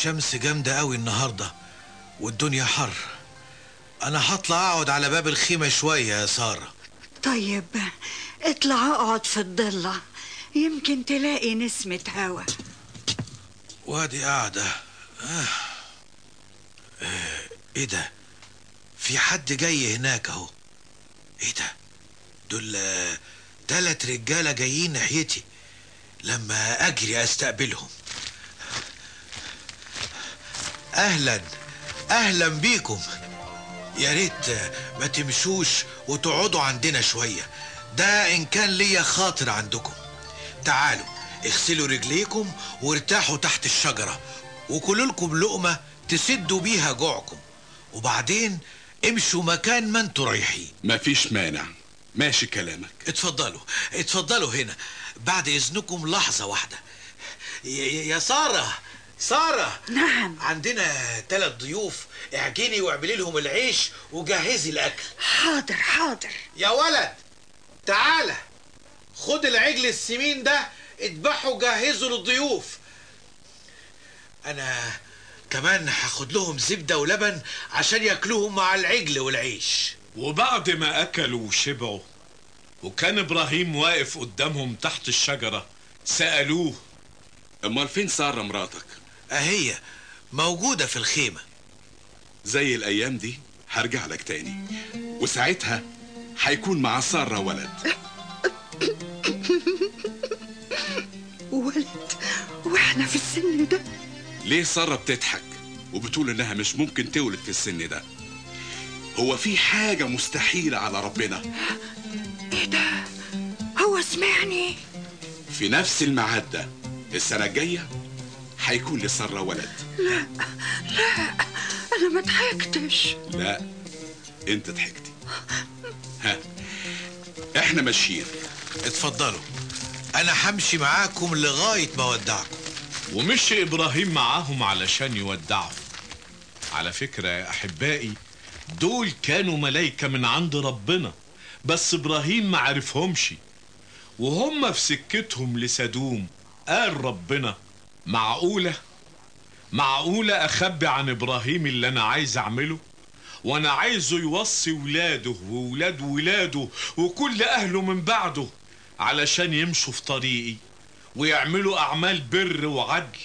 الشمس جامدة قوي النهاردة والدنيا حر. أنا هطلع أقعد على باب الخيمة شوية يا سارة. طيب اطلع أقعد في الضلة. يمكن تلاقي نسمة هوا. وادي قاعدة. آه. آه. إيه ده؟ في حد جاي هناك أهو. إيه ده؟ دول آه، تلات رجالة جايين ناحيتي. لما أجري أستقبلهم. أهلا أهلا بيكم. يا ريت ما تمشوش وتقعدوا عندنا شوية. ده إن كان ليا خاطر عندكم. تعالوا اغسلوا رجليكم وارتاحوا تحت الشجرة وكلوا لكم لقمة تسدوا بيها جوعكم. وبعدين امشوا مكان ما أنتوا رايحين. مفيش مانع. ماشي كلامك. اتفضلوا اتفضلوا هنا. بعد إذنكم لحظة واحدة. يا- يا سارة. نعم. عندنا ثلاث ضيوف اعجني واعملي لهم العيش وجهزي الأكل. حاضر حاضر. يا ولد تعالى. خد العجل السمين ده اذبحه وجهزه للضيوف. أنا كمان هاخد لهم زبدة ولبن عشان ياكلوهم مع العجل والعيش. وبعد ما أكلوا وشبعوا. وكان إبراهيم واقف قدامهم تحت الشجرة. سألوه أمال فين سارة مراتك؟ أهي موجودة في الخيمة. زي الأيام دي هرجع لك تاني. وساعتها هيكون مع سارة ولد. ولد وإحنا في السن ده. ليه سارة بتضحك وبتقول إنها مش ممكن تولد في السن ده؟ هو في حاجة مستحيلة على ربنا. إيه ده؟ هو سمعني. في نفس الميعاد ده السنة الجاية هيكون لسارة ولد. أنا ما ضحكتش. لا أنت ضحكتي. ها إحنا ماشيين. اتفضلوا. أنا همشي معاكم لغاية ما أودعكم. ومشي إبراهيم معاهم علشان يودعهم. على فكرة يا أحبائي دول كانوا ملايكة من عند ربنا بس إبراهيم ما عرفهمش. وهم في سكتهم لسدوم قال ربنا معقولة؟ معقولة أخبي عن إبراهيم اللي أنا عايز أعمله؟ وأنا عايزه يوصي ولاده وولاد ولاده وكل أهله من بعده علشان يمشوا في طريقي ويعملوا أعمال بر وعدل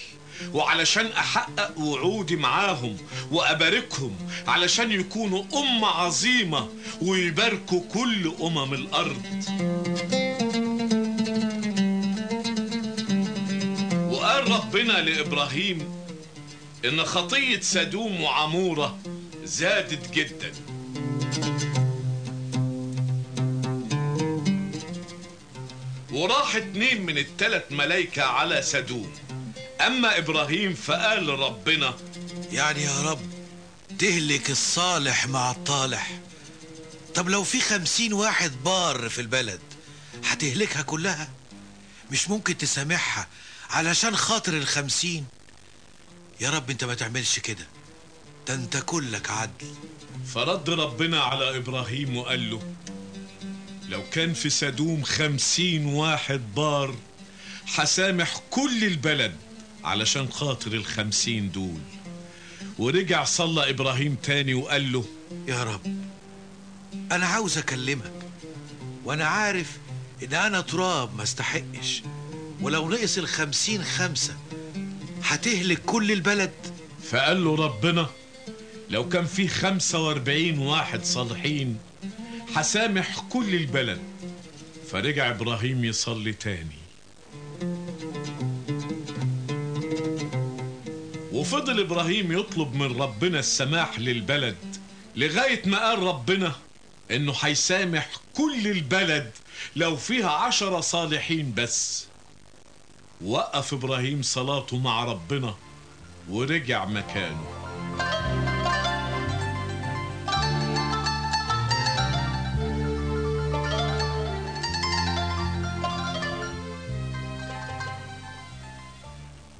وعلشان أحقق وعودي معاهم وأباركهم علشان يكونوا أمة عظيمة ويباركوا كل أمم الأرض. وقال ربنا لإبراهيم إن خطية سدوم وعمورة زادت جدا. وراح اتنين من التلات ملايكة على سدوم. أما إبراهيم فقال لربنا يعني يا رب تهلك الصالح مع الطالح. طب لو في خمسين واحد بار في البلد هتهلكها كلها؟ مش ممكن تسامحها علشان خاطر الخمسين. يا رب انت ما تعملش كده. ده انت كلك عدل. فرد ربنا على إبراهيم وقال له لو كان في سدوم خمسين واحد بار حسامح كل البلد علشان خاطر الخمسين دول. ورجع صلى إبراهيم تاني وقال له يا رب أنا عاوز أكلمك وأنا عارف إن أنا تراب ما استحقش. ولو نقص الخمسين خمسة هتهلك كل البلد. فقال له ربنا لو كان في خمسة وأربعين واحد صالحين حسامح كل البلد. فرجع إبراهيم يصلي تاني. وفضل إبراهيم يطلب من ربنا السماح للبلد لغاية ما قال ربنا إنه هيسامح كل البلد لو فيها عشرة صالحين بس. وقف إبراهيم صلاته مع ربنا ورجع مكانه.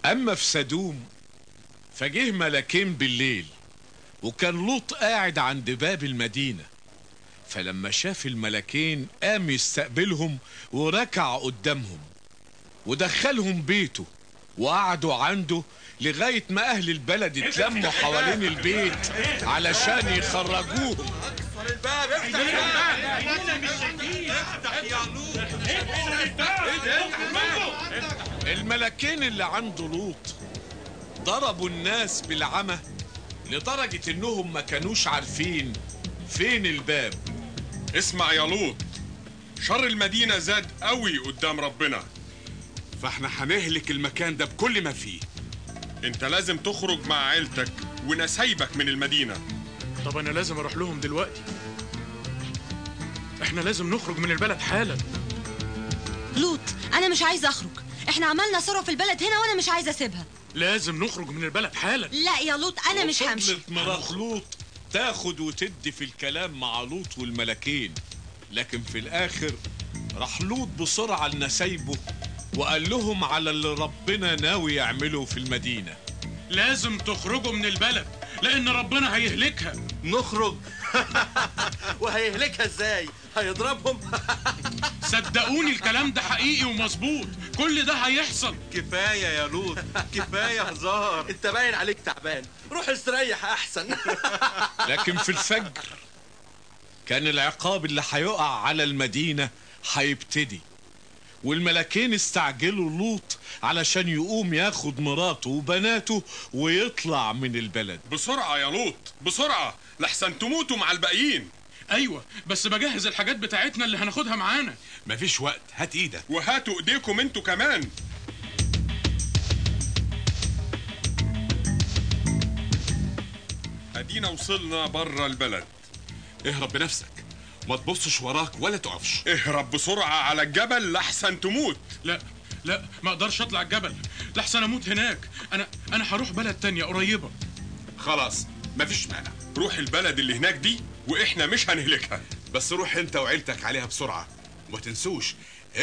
أما في سدوم فجه ملكين بالليل وكان لوط قاعد عند باب المدينة. فلما شاف الملكين قام يستقبلهم وركع قدامهم. ودخلهم بيته وقعدوا عنده لغاية ما أهل البلد اتلموا حوالين البيت علشان يخرجوهم الملكين اللي عنده لوط ضربوا الناس بالعمى لدرجة إنهم ما كانوش عارفين فين الباب. اسمع يا لوط شر المدينة زاد قوي قدام ربنا. فاحنا هنهلك المكان ده بكل ما فيه. انت لازم تخرج مع عيلتك ونسايبك من المدينة. طب أنا لازم أروح لهم دلوقتي. إحنا لازم نخرج من البلد حالا. لوط أنا مش عايزة أخرج. إحنا عملنا ثروه في البلد هنا وأنا مش عايزة أسيبها. لازم نخرج من البلد حالا. لا يا لوط أنا مش همشي. مرات لوط تاخد وتدي في الكلام مع لوط والملكين. لكن في الآخر راح لوط بسرعة لنسايبه وقال لهم على اللي ربنا ناوي يعمله في المدينة. لازم تخرجوا من البلد لأن ربنا هيهلكها. نخرج؟ وهيهلكها إزاي؟ هيضربهم؟ صدقوني الكلام ده حقيقي ومظبوط. كل ده هيحصل. كفاية يا لوط. كفاية هزار. انت باين عليك تعبان. روح استريح أحسن. لكن في الفجر كان العقاب اللي هيقع على المدينة هيبتدي. والملكين استعجلوا لوط علشان يقوم ياخد مراته وبناته ويطلع من البلد. بسرعة يا لوط بسرعة لحسن تموتوا مع الباقيين. أيوه بس بجهز الحاجات بتاعتنا اللي هناخدها معانا. مفيش وقت هات إيدك. وهاتوا إيديكم أنتوا كمان. أدينا وصلنا بره البلد. اهرب بنفسك. ما تبصش وراك ولا تقفش. اهرب بسرعة على الجبل لحسن تموت. لا لا ما أقدرش اطلع الجبل. لحسن أموت هناك. أنا أنا هروح بلد تانية قريبة. خلاص مفيش مانع. روح البلد اللي هناك دي وإحنا مش هنهلكها. بس روح انت وعيلتك عليها بسرعة. وما تنسوش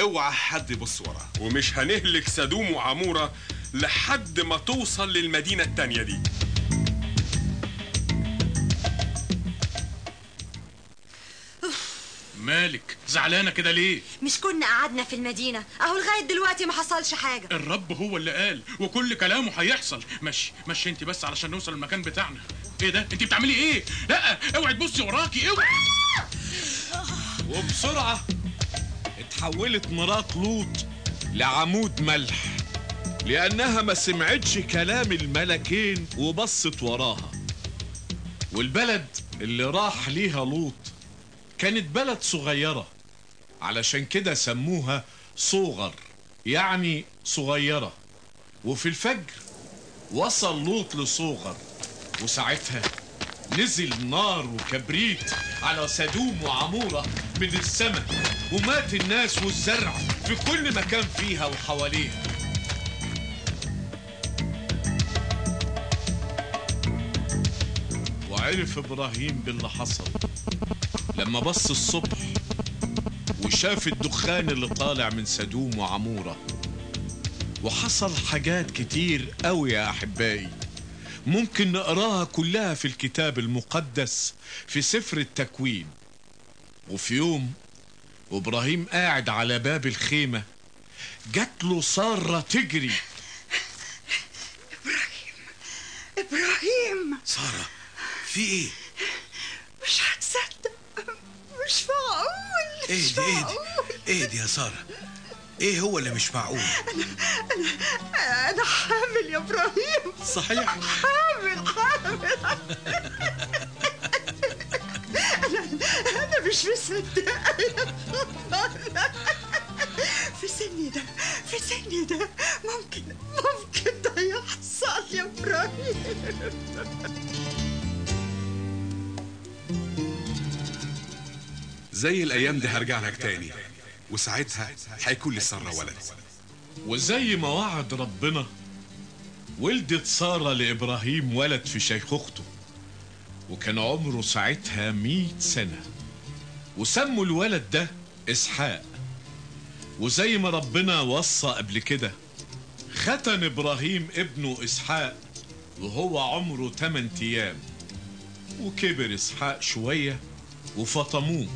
اوعى حد يبص وراك. ومش هنهلك سدوم وعمورة لحد ما توصل للمدينة التانية دي. مالك زعلانة كده ليه؟ مش كنا قعدنا في المدينة. أهو لغاية دلوقتي ما حصلش حاجة. الرب هو اللي قال وكل كلامه هيحصل. مشي مشي انت بس علشان نوصل المكان بتاعنا. إيه ده؟ انت بتعملي إيه؟ لا اوعي تبصي وراكي اوعي. وبسرعة اتحولت مرات لوط لعمود ملح لأنها ما سمعتش كلام الملكين وبصت وراها. والبلد اللي راح ليها لوط كانت بلد صغيرة علشان كده سموها صغر يعني صغيرة. وفي الفجر وصل لوط لصوغر وساعتها نزل نار وكبريت على سدوم وعمورة من السماء ومات الناس والزرع في كل مكان فيها وحواليها. وعرف إبراهيم باللي حصل. لما بص الصبح وشاف الدخان اللي طالع من سدوم وعمورة. وحصل حاجات كتير قوي يا أحبائي. ممكن نقراها كلها في الكتاب المقدس في سفر التكوين. وفي يوم وابراهيم قاعد على باب الخيمة جات له سارة تجري. إبراهيم. سارة في إيه؟ مش هتصدق. مش معقول إيه دي إيه دي؟ إيه دي يا سارة؟ إيه هو اللي مش معقول؟ أنا حامل يا إبراهيم صحيح حامل حامل أنا أنا مش خبر. في سني ده في سني ده ممكن ممكن ده يحصل يا إبراهيم زي الأيام دي هرجع لك تاني. وساعتها هيكون لسارة ولد. وزي ما وعد ربنا ولدت سارة لإبراهيم ولد في شيخوخته وكان عمره ساعتها مئة سنة. وسموا الولد ده إسحاق. وزي ما ربنا وصى قبل كده ختن إبراهيم ابنه إسحاق وهو عمره 8 أيام. وكبر إسحاق شوية وفطموه.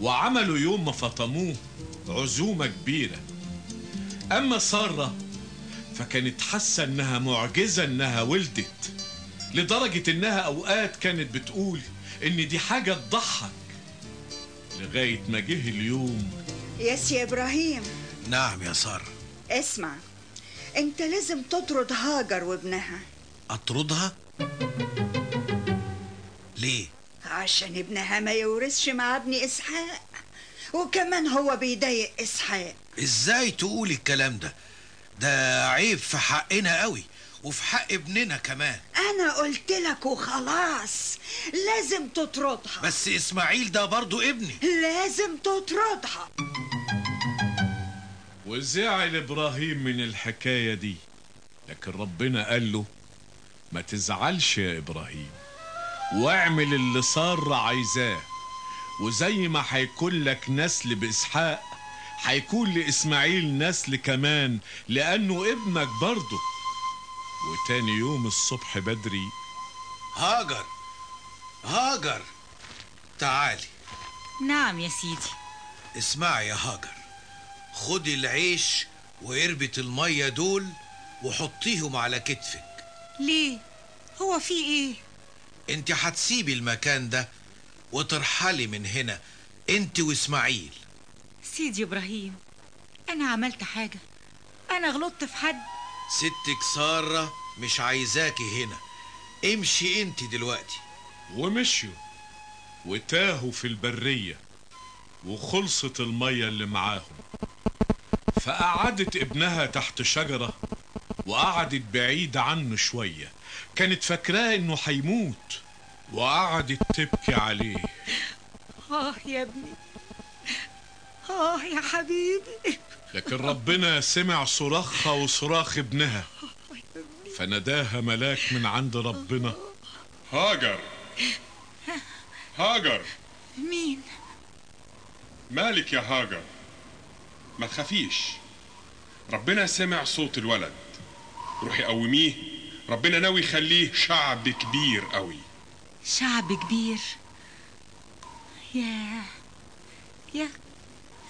وعملوا يوم ما فطموه عزومة كبيرة. أما سارة فكانت حاسة إنها معجزة إنها ولدت لدرجة إنها أوقات كانت بتقول إن دي حاجة تضحك لغاية ما جه اليوم. يا سي إبراهيم. نعم يا سارة. اسمع أنت لازم تطرد هاجر وابنها. أطردها؟ ليه؟ عشان ابنها ما يورثش مع ابن إسحاق. وكمان هو بيضايق إسحاق. إزاي تقول الكلام ده؟ ده عيب في حقنا قوي وفي حق ابننا كمان. أنا قلت لك وخلاص لازم تطردها. بس إسماعيل ده برضو ابني. لازم تطردها. وزعل إبراهيم من الحكاية دي لكن ربنا قال له ما تزعلش يا إبراهيم. واعمل اللي سارة عايزاه. وزي ما هيكون لك نسل بإسحاق هيكون لإسماعيل نسل كمان لأنه ابنك برضه. وتاني يوم الصبح بدري هاجر هاجر. تعالي. نعم يا سيدي. اسمعي يا هاجر. خدي العيش وقربة المية دول وحطيهم على كتفك. ليه؟ هو في إيه؟ انت هتسيبي المكان ده وترحلي من هنا انت واسماعيل. سيدي إبراهيم أنا عملت حاجة. أنا غلطت في حد. ستك سارة مش عايزاكي هنا. امشي انت دلوقتي. ومشيوا. وتاهوا في البرية. وخلصت المية اللي معاهم. فقعدت ابنها تحت شجرة وقعدت بعيد عنه شوية. كانت فاكراه إنه هيموت. وقعدت تبكي عليه. آه يا ابني. آه يا حبيبي. لكن ربنا سمع صراخها وصراخ ابنها. فناداها ملاك من عند ربنا. هاجر. هاجر. مين؟ مالك يا هاجر؟ ما تخافيش. ربنا سمع صوت الولد. روحي قوميه. ربنا ناوي يخليه شعب كبير قوي. شعب كبير. يا يا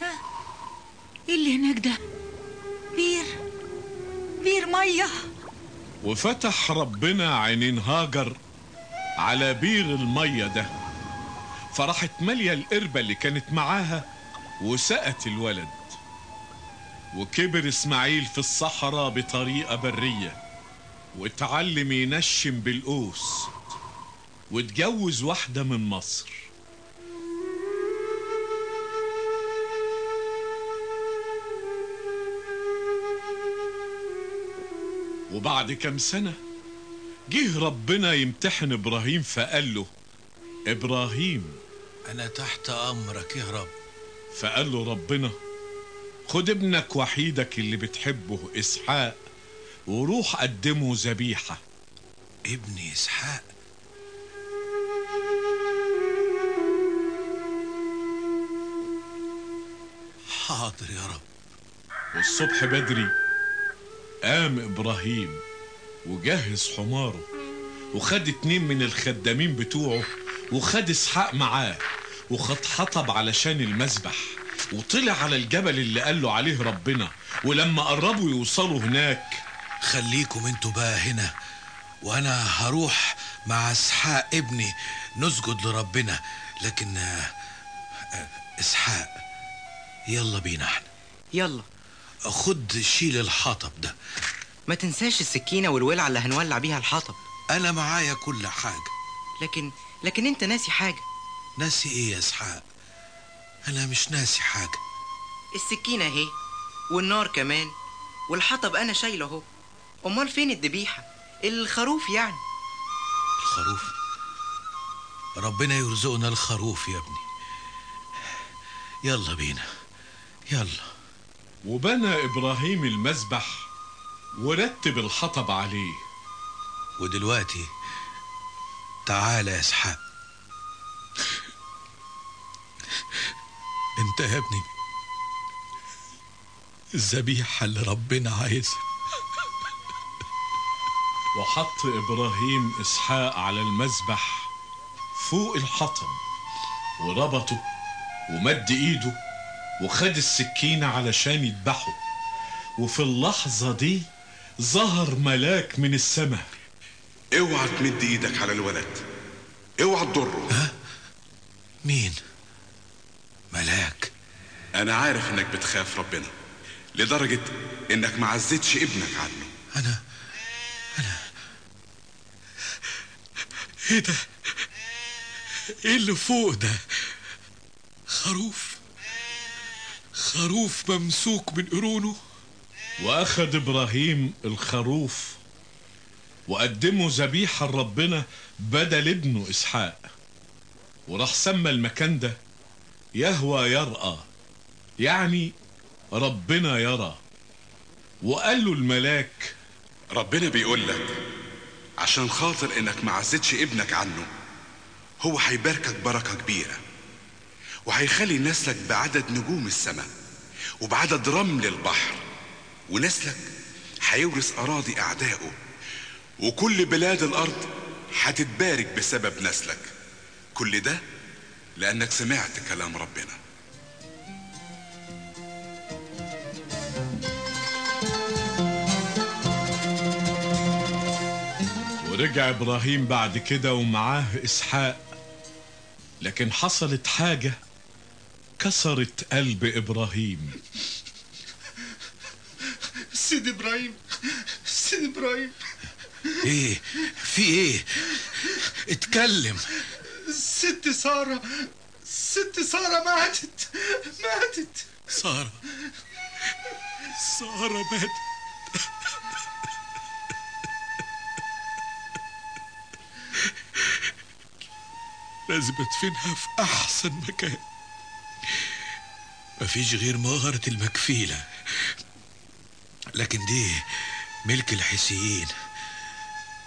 ها إيه اللي هناك ده؟ بير بير مية. وفتح ربنا عينين هاجر على بير المية ده. فراحت مالية القربة اللي كانت معاها وسقت الولد. وكبر إسماعيل في الصحراء بطريقة برية. واتعلم ينشم بالقوس واتجوز واحدة من مصر. وبعد كم سنة جه ربنا يمتحن إبراهيم فقال له إبراهيم. أنا تحت أمرك يا رب فقال له ربنا خد ابنك وحيدك اللي بتحبه إسحاق. وروح قدمه ذبيحة. ابني إسحاق. حاضر يا رب. والصبح بدري. قام إبراهيم وجهز حماره وخد اتنين من الخدامين بتوعه وخد إسحاق معاه وخد حطب علشان المذبح وطلع على الجبل اللي قال له عليه ربنا. ولما قربوا يوصلوا هناك خليكم أنتوا بقى هنا وأنا هروح مع إسحاق ابني نسجد لربنا لكن آه، آه، إسحاق يلا بينا إحنا. يلا. خد شيل الحطب ده. ما تنساش السكينة والولعة اللي هنولع بيها الحطب. أنا معايا كل حاجة. لكن لكن أنت ناسي حاجة. ناسي إيه يا إسحاق؟ أنا مش ناسي حاجة. السكينة أهي والنار كمان والحطب أنا شايله أهو. أمال فين الذبيحة الخروف يعني. الخروف؟ ربنا يرزقنا الخروف يا ابني. يلا بينا. يلا. وبنى إبراهيم المذبح ورتب الحطب عليه. ودلوقتي تعالى يا إسحاق. انت يا ابني الذبيحة اللي ربنا عايزها. وحط إبراهيم إسحاق على المذبح فوق الحطب وربطه ومد إيده وخد السكينة علشان يذبحه. وفي اللحظة دي ظهر ملاك من السماء. اوعى تمد إيدك على الولد. اوعى تضره. مين؟ ملاك. أنا عارف إنك بتخاف ربنا لدرجة إنك ما عزتش ابنك عنه. أنا إيه ده؟ إيه اللي فوق ده؟ خروف. خروف ممسوك من قرونه. واخد إبراهيم الخروف وقدمه ذبيحة لربنا بدل ابنه إسحاق. وراح سمى المكان ده يهوى يرأى يعني ربنا يرى. وقال له الملاك ربنا بيقول لك عشان خاطر انك ما عزتش ابنك عنه. هو هيباركك بركة كبيرة وهيخلي نسلك بعدد نجوم السماء وبعدد رمل البحر ونسلك هيورث أراضي أعدائه وكل بلاد الأرض هتتبارك بسبب نسلك. كل ده لأنك سمعت كلام ربنا. ورجع إبراهيم بعد كده ومعاه إسحاق. لكن حصلت حاجة كسرت قلب إبراهيم. سيد إبراهيم سيد إبراهيم. إيه؟ في إيه؟ اتكلم. ست سارة ست سارة ماتت ماتت. سارة. سارة ماتت. لازم ادفنها في أحسن مكان. مفيش غير مغارة المكفيلة. لكن دي ملك الحسيين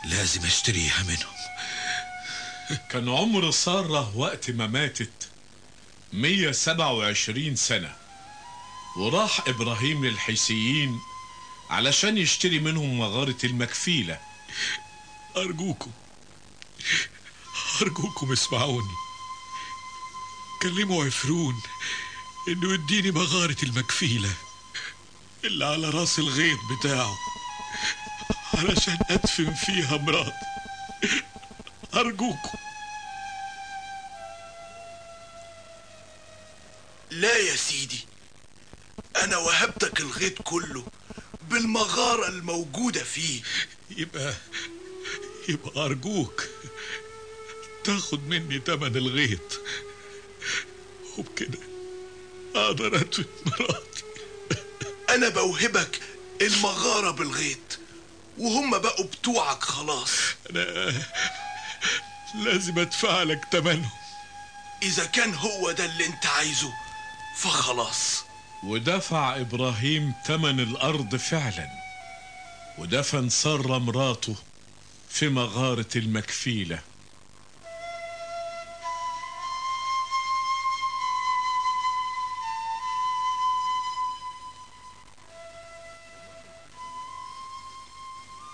لازم أشتريها منهم. كان عمر سارة وقت ما ماتت 127 سنة. وراح إبراهيم للحيسيين علشان يشتري منهم مغارة المكفيلة. أرجوكم. أرجوكم اسمعوني. كلموا عفرون. إنه يديني مغارة المكفيلة. اللي على رأس الغيط بتاعه. علشان أدفن فيها مراتي أرجوكم. لا يا سيدي. أنا وهبتك الغيط كله بالمغارة الموجودة فيه. يبقى يبقى أرجوك. تاخد مني تمن الغيط. وبكده أقدر أدفن مراتي. أنا بوهبك المغارة بالغيط وهم بقوا بتوعك خلاص. أنا لازم أدفع لك تمنهم. إذا كان هو ده اللي أنت عايزه فخلاص. ودفع إبراهيم تمن الأرض فعلا ودفن سارة مراته في مغارة المكفيلة.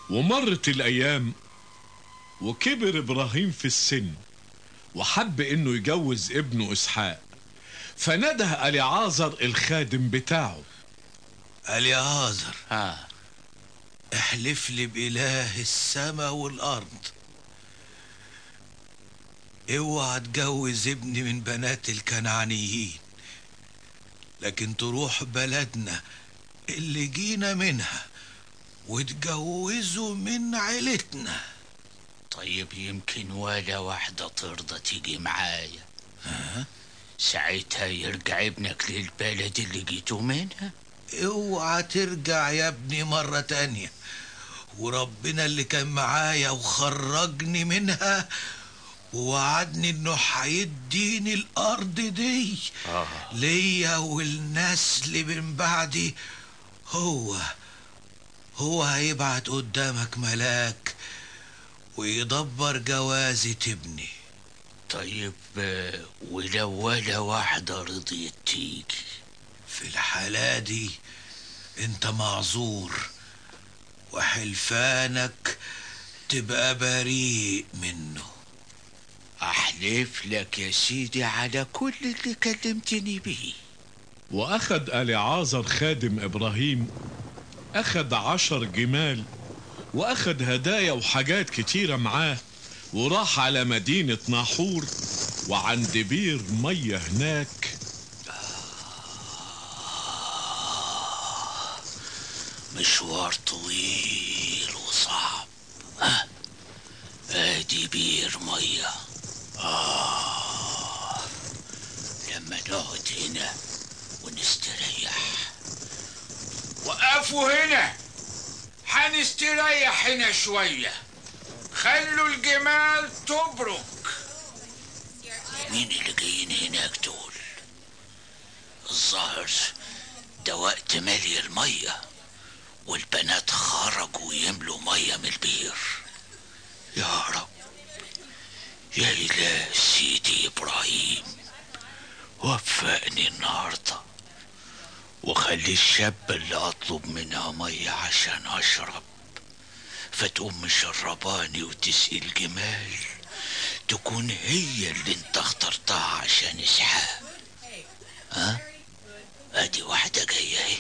ومرت الأيام وكبر إبراهيم في السن وحب إنه يجوز ابنه إسحاق فنده أليعازر الخادم بتاعه. أليعازر؟ ها احلف لي بإله السماء والأرض. اوعى تجوز ابني من بنات الكنعانيين لكن تروح بلدنا اللي جينا منها. وتجوزه من عيلتنا. طيب يمكن ولا واحدة ترضى تيجي معايا. ها؟ ساعتها يرجع ابنك للبلد اللي جيتوا منها. اوعى ترجع يا ابني مرة تانية. وربنا اللي كان معايا وخرجني منها ووعدني إنه هيديني الأرض دي. آه. ليا والنسل من بعدي هو. هو هيبعت قدامك ملاك ويدبر جوازة ابني طيب ولو ولا واحدة رضيت تيجي. في الحالة دي انت معذور وحلفانك تبقى بريء منه. أحلف لك يا سيدي على كل اللي كلمتني بيه وأخد أليعازر خادم إبراهيم أخد عشر جمال وأخد هدايا وحاجات كتيرة معاه وراح على مدينة ناحور وعند بير مية هناك. مشوار طويل وصعب. ادي بير مية. آه لما نقعد هنا ونستريح. وقفوا هنا. هنستريح هنا شوية. خلوا الجمال تبرك. مين اللي جايين هناك دول؟ الظاهر ده وقت مالي المية والبنات خرجوا يملوا مية من البير يا رب. يا إله سيدي إبراهيم وفقني النهاردة. وخلي الشاب اللي أطلب منها مية عشان أشرب. فتقوم مشرباني وتسقي الجمال تكون هي اللي أنت اخترتها عشان إسحاق. ها؟ أدي واحدة جاية أهي.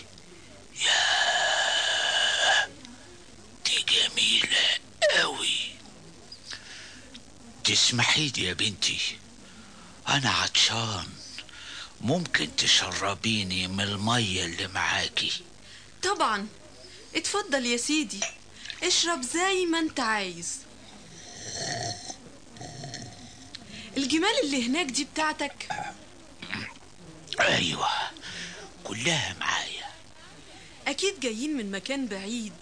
يا دي جميلة قوي تسمحي لي يا بنتي؟ أنا عطشان. ممكن تشربيني من المية اللي معاكي. طبعا. اتفضل يا سيدي. اشرب زي ما انت عايز. الجمال اللي هناك دي بتاعتك. أيوه كلها معايا. أكيد جايين من مكان بعيد.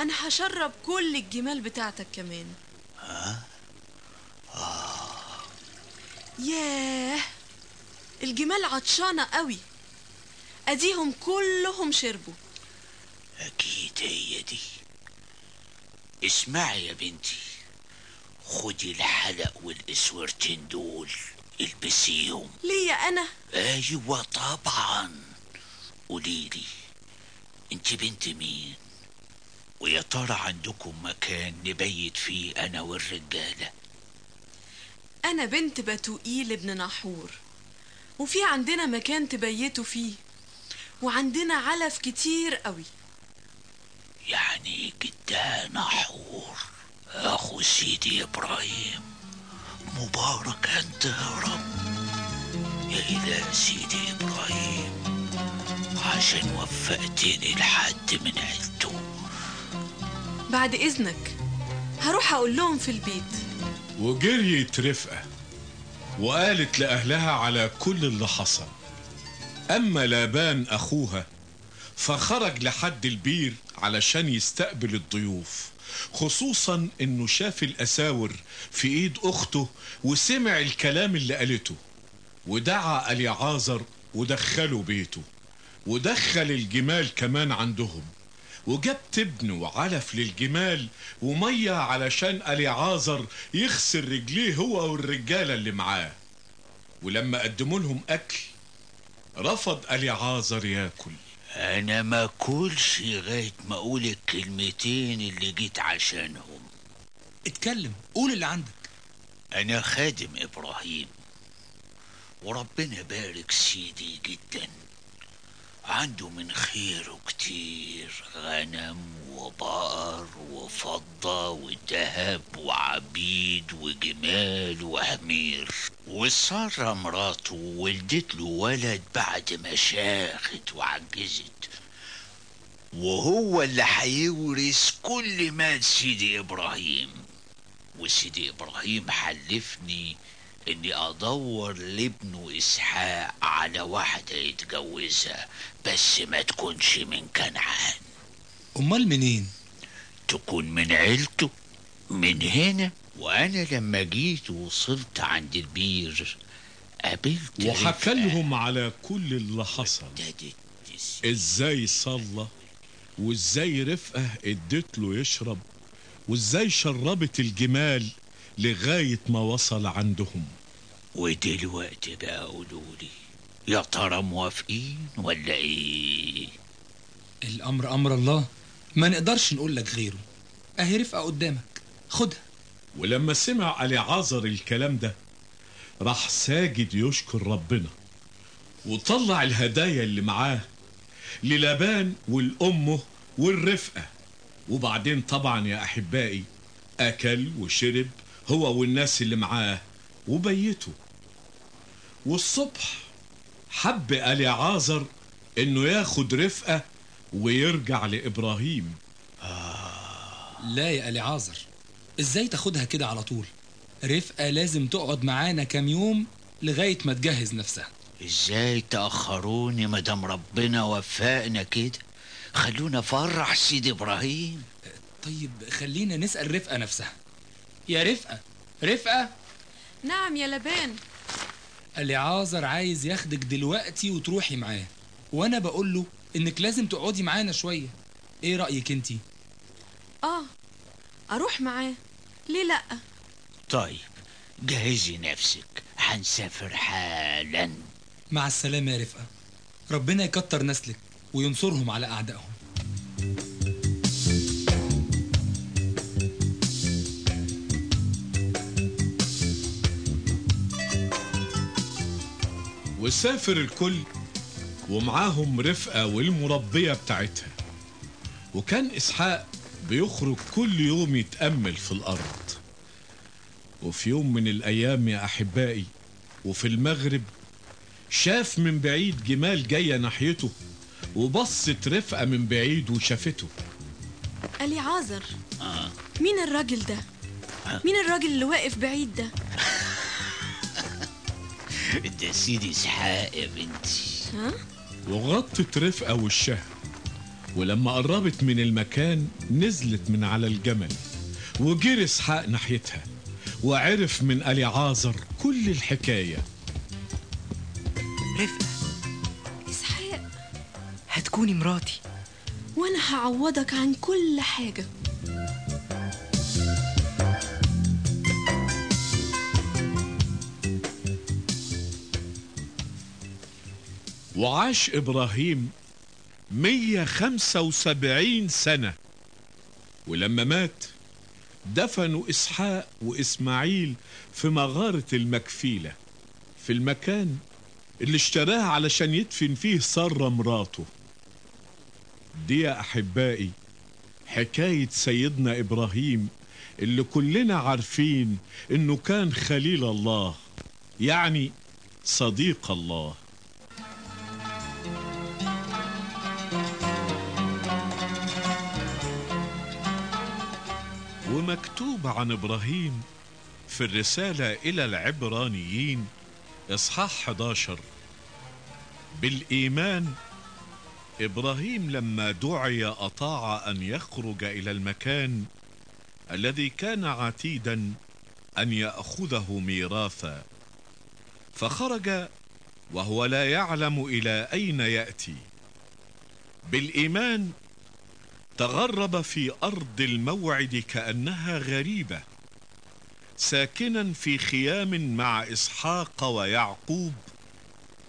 أنا هشرب كل الجمال بتاعتك كمان. ها؟ ياه! الجمال عطشانة قوي. أديهم كلهم شربوا. أكيد هي دي. اسمعي يا بنتي. خدي الحلق والأسورتين دول البسيهم. ليا أنا. أيوه طبعا. قوليلي أنت بنت مين؟ ويا ترى عندكم مكان نبيت فيه أنا والرجالة؟ أنا بنت بتوئيل ابن ناحور. وفي عندنا مكان تبيتوا فيه وعندنا علف كتير قوي. يعني جدها نحور أخو سيدي إبراهيم مبارك أنت يا رب. يا إله سيدي إبراهيم عشان وفقتني لحد من عيلته. بعد إذنك هروح أقول لهم في البيت. وجريت رفقة. وقالت لأهلها على كل اللي حصل. أما لابان أخوها فخرج لحد البير علشان يستقبل الضيوف خصوصا إنه شاف الأساور في إيد أخته وسمع الكلام اللي قالته ودعا أليعازر ودخله بيته ودخل الجمال كمان عندهم. وجاب تبن وعلف للجمال ومية علشان اليعازر يغسل رجليه هو والرجالة اللي معاه. ولما قدموا لهم أكل رفض اليعازر ياكل. أنا ما كلش لغاية ما أقول الكلمتين اللي جيت عشانهم. اتكلم قول اللي عندك. أنا خادم إبراهيم وربنا بارك سيدي جدا. عنده من خيره كتير غنم وبقر وفضة وذهب وعبيد وجمال وحمير وسارة مراته ولدت له ولد بعد ما شاخت وعجزت. وهو اللي هيورث كل مال سيدي إبراهيم. وسيدي إبراهيم حلفني إني أدور لابنه إسحاق على واحدة يتجوزها بس ما تكونش من كنعان. أمال منين؟ تكون من عيلته من هنا. وأنا لما جيت وصلت عند البير قابلت وحكى لهم على كل اللي حصل. إزاي صلى؟ وإزاي رفقه ادت له يشرب؟ وإزاي شربت الجمال لغاية ما وصل عندهم؟ ودلوقتي بقى قولولي يا ترى موافقين ولا إيه؟ الأمر أمر الله. ما نقدرش نقول لك غيره. أهي رفقة قدامك. خدها. ولما سمع اليعازر الكلام ده راح ساجد يشكر ربنا وطلع الهدايا اللي معاه للابان والأمه والرفقة. وبعدين طبعا يا أحبائي أكل وشرب هو والناس اللي معاه وبيته. والصبح حب أليعازر إنه ياخد رفقة ويرجع لإبراهيم. لا يا أليعازر إزاي تاخدها كده على طول؟ رفقة لازم تقعد معانا كام يوم لغاية ما تجهز نفسها. إزاي تأخروني مدام ربنا وفقنا كده؟ خلونا فرح سيد إبراهيم. طيب خلينا نسأل رفقة نفسها. يا رفقة رفقة؟ نعم يا لبان. أليعازر عايز ياخدك دلوقتي وتروحي معاه. وأنا بقول له إنك لازم تقعدي معانا شوية. إيه رأيك انتي آه أروح معاه. ليه لأ؟ طيب جهزي نفسك. هنسافر حالا. مع السلامة يا رفقة. ربنا يكتر نسلك وينصرهم على أعدائهم. وسافر الكل ومعاهم رفقة والمربية بتاعتها. وكان إسحاق بيخرج كل يوم يتأمل في الأرض. وفي يوم من الأيام يا أحبائي وفي المغرب شاف من بعيد جمال جاية ناحيته وبصت رفقة من بعيد وشافته. ألي عازر آه. مين الراجل ده؟ مين الراجل اللي واقف بعيد ده؟ ده سيدي اسحاق يا بنتي ها؟ وغطت رفقة وشها ولما قربت من المكان نزلت من على الجمل. وجري اسحاق ناحيتها. وعرف من ألي عازر كل الحكاية. رفقة إسحاق هتكوني مراتي. وأنا هعوضك عن كل حاجة. وعاش إبراهيم 175 سنة. ولما مات دفنوا إسحاق وإسماعيل في مغارة المكفيلة في المكان اللي اشتراه علشان يدفن فيه سارة مراته. دي يا أحبائي حكاية سيدنا إبراهيم اللي كلنا عارفين إنه كان خليل الله يعني صديق الله. ومكتوب عن إبراهيم في الرسالة إلى العبرانيين إصحاح 11 بالإيمان إبراهيم لما دعي أطاع أن يخرج إلى المكان الذي كان عتيدا أن يأخذه ميراثا. فخرج وهو لا يعلم إلى أين يأتي. بالإيمان تغرب في أرض الموعد كأنها غريبة ساكنا في خيام مع إسحاق ويعقوب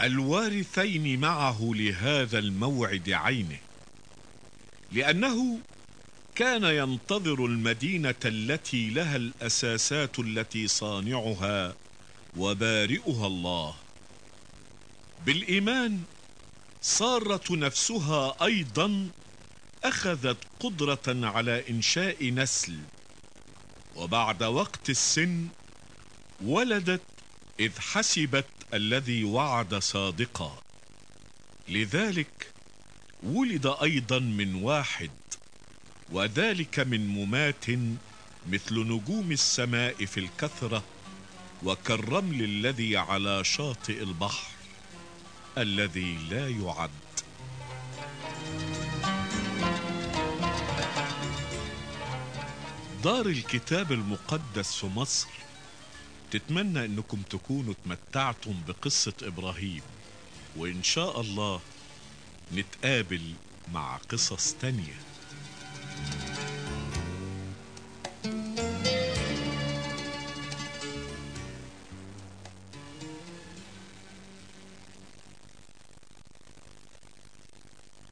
الوارثين معه لهذا الموعد عينه. لأنه كان ينتظر المدينة التي لها الأساسات التي صانعها وبارئها الله. بالإيمان ساره نفسها أيضا أخذت قدرة على إنشاء نسل وبعد وقت السن ولدت إذ حسبت الذي وعد صادقا. لذلك ولد أيضا من واحد وذلك من ممات مثل نجوم السماء في الكثرة وكالرمل الذي على شاطئ البحر الذي لا يعد. دار الكتاب المقدس في مصر. تتمنى إنكم تكونوا تمتعتم بقصة إبراهيم وإن شاء الله نتقابل مع قصص تانية.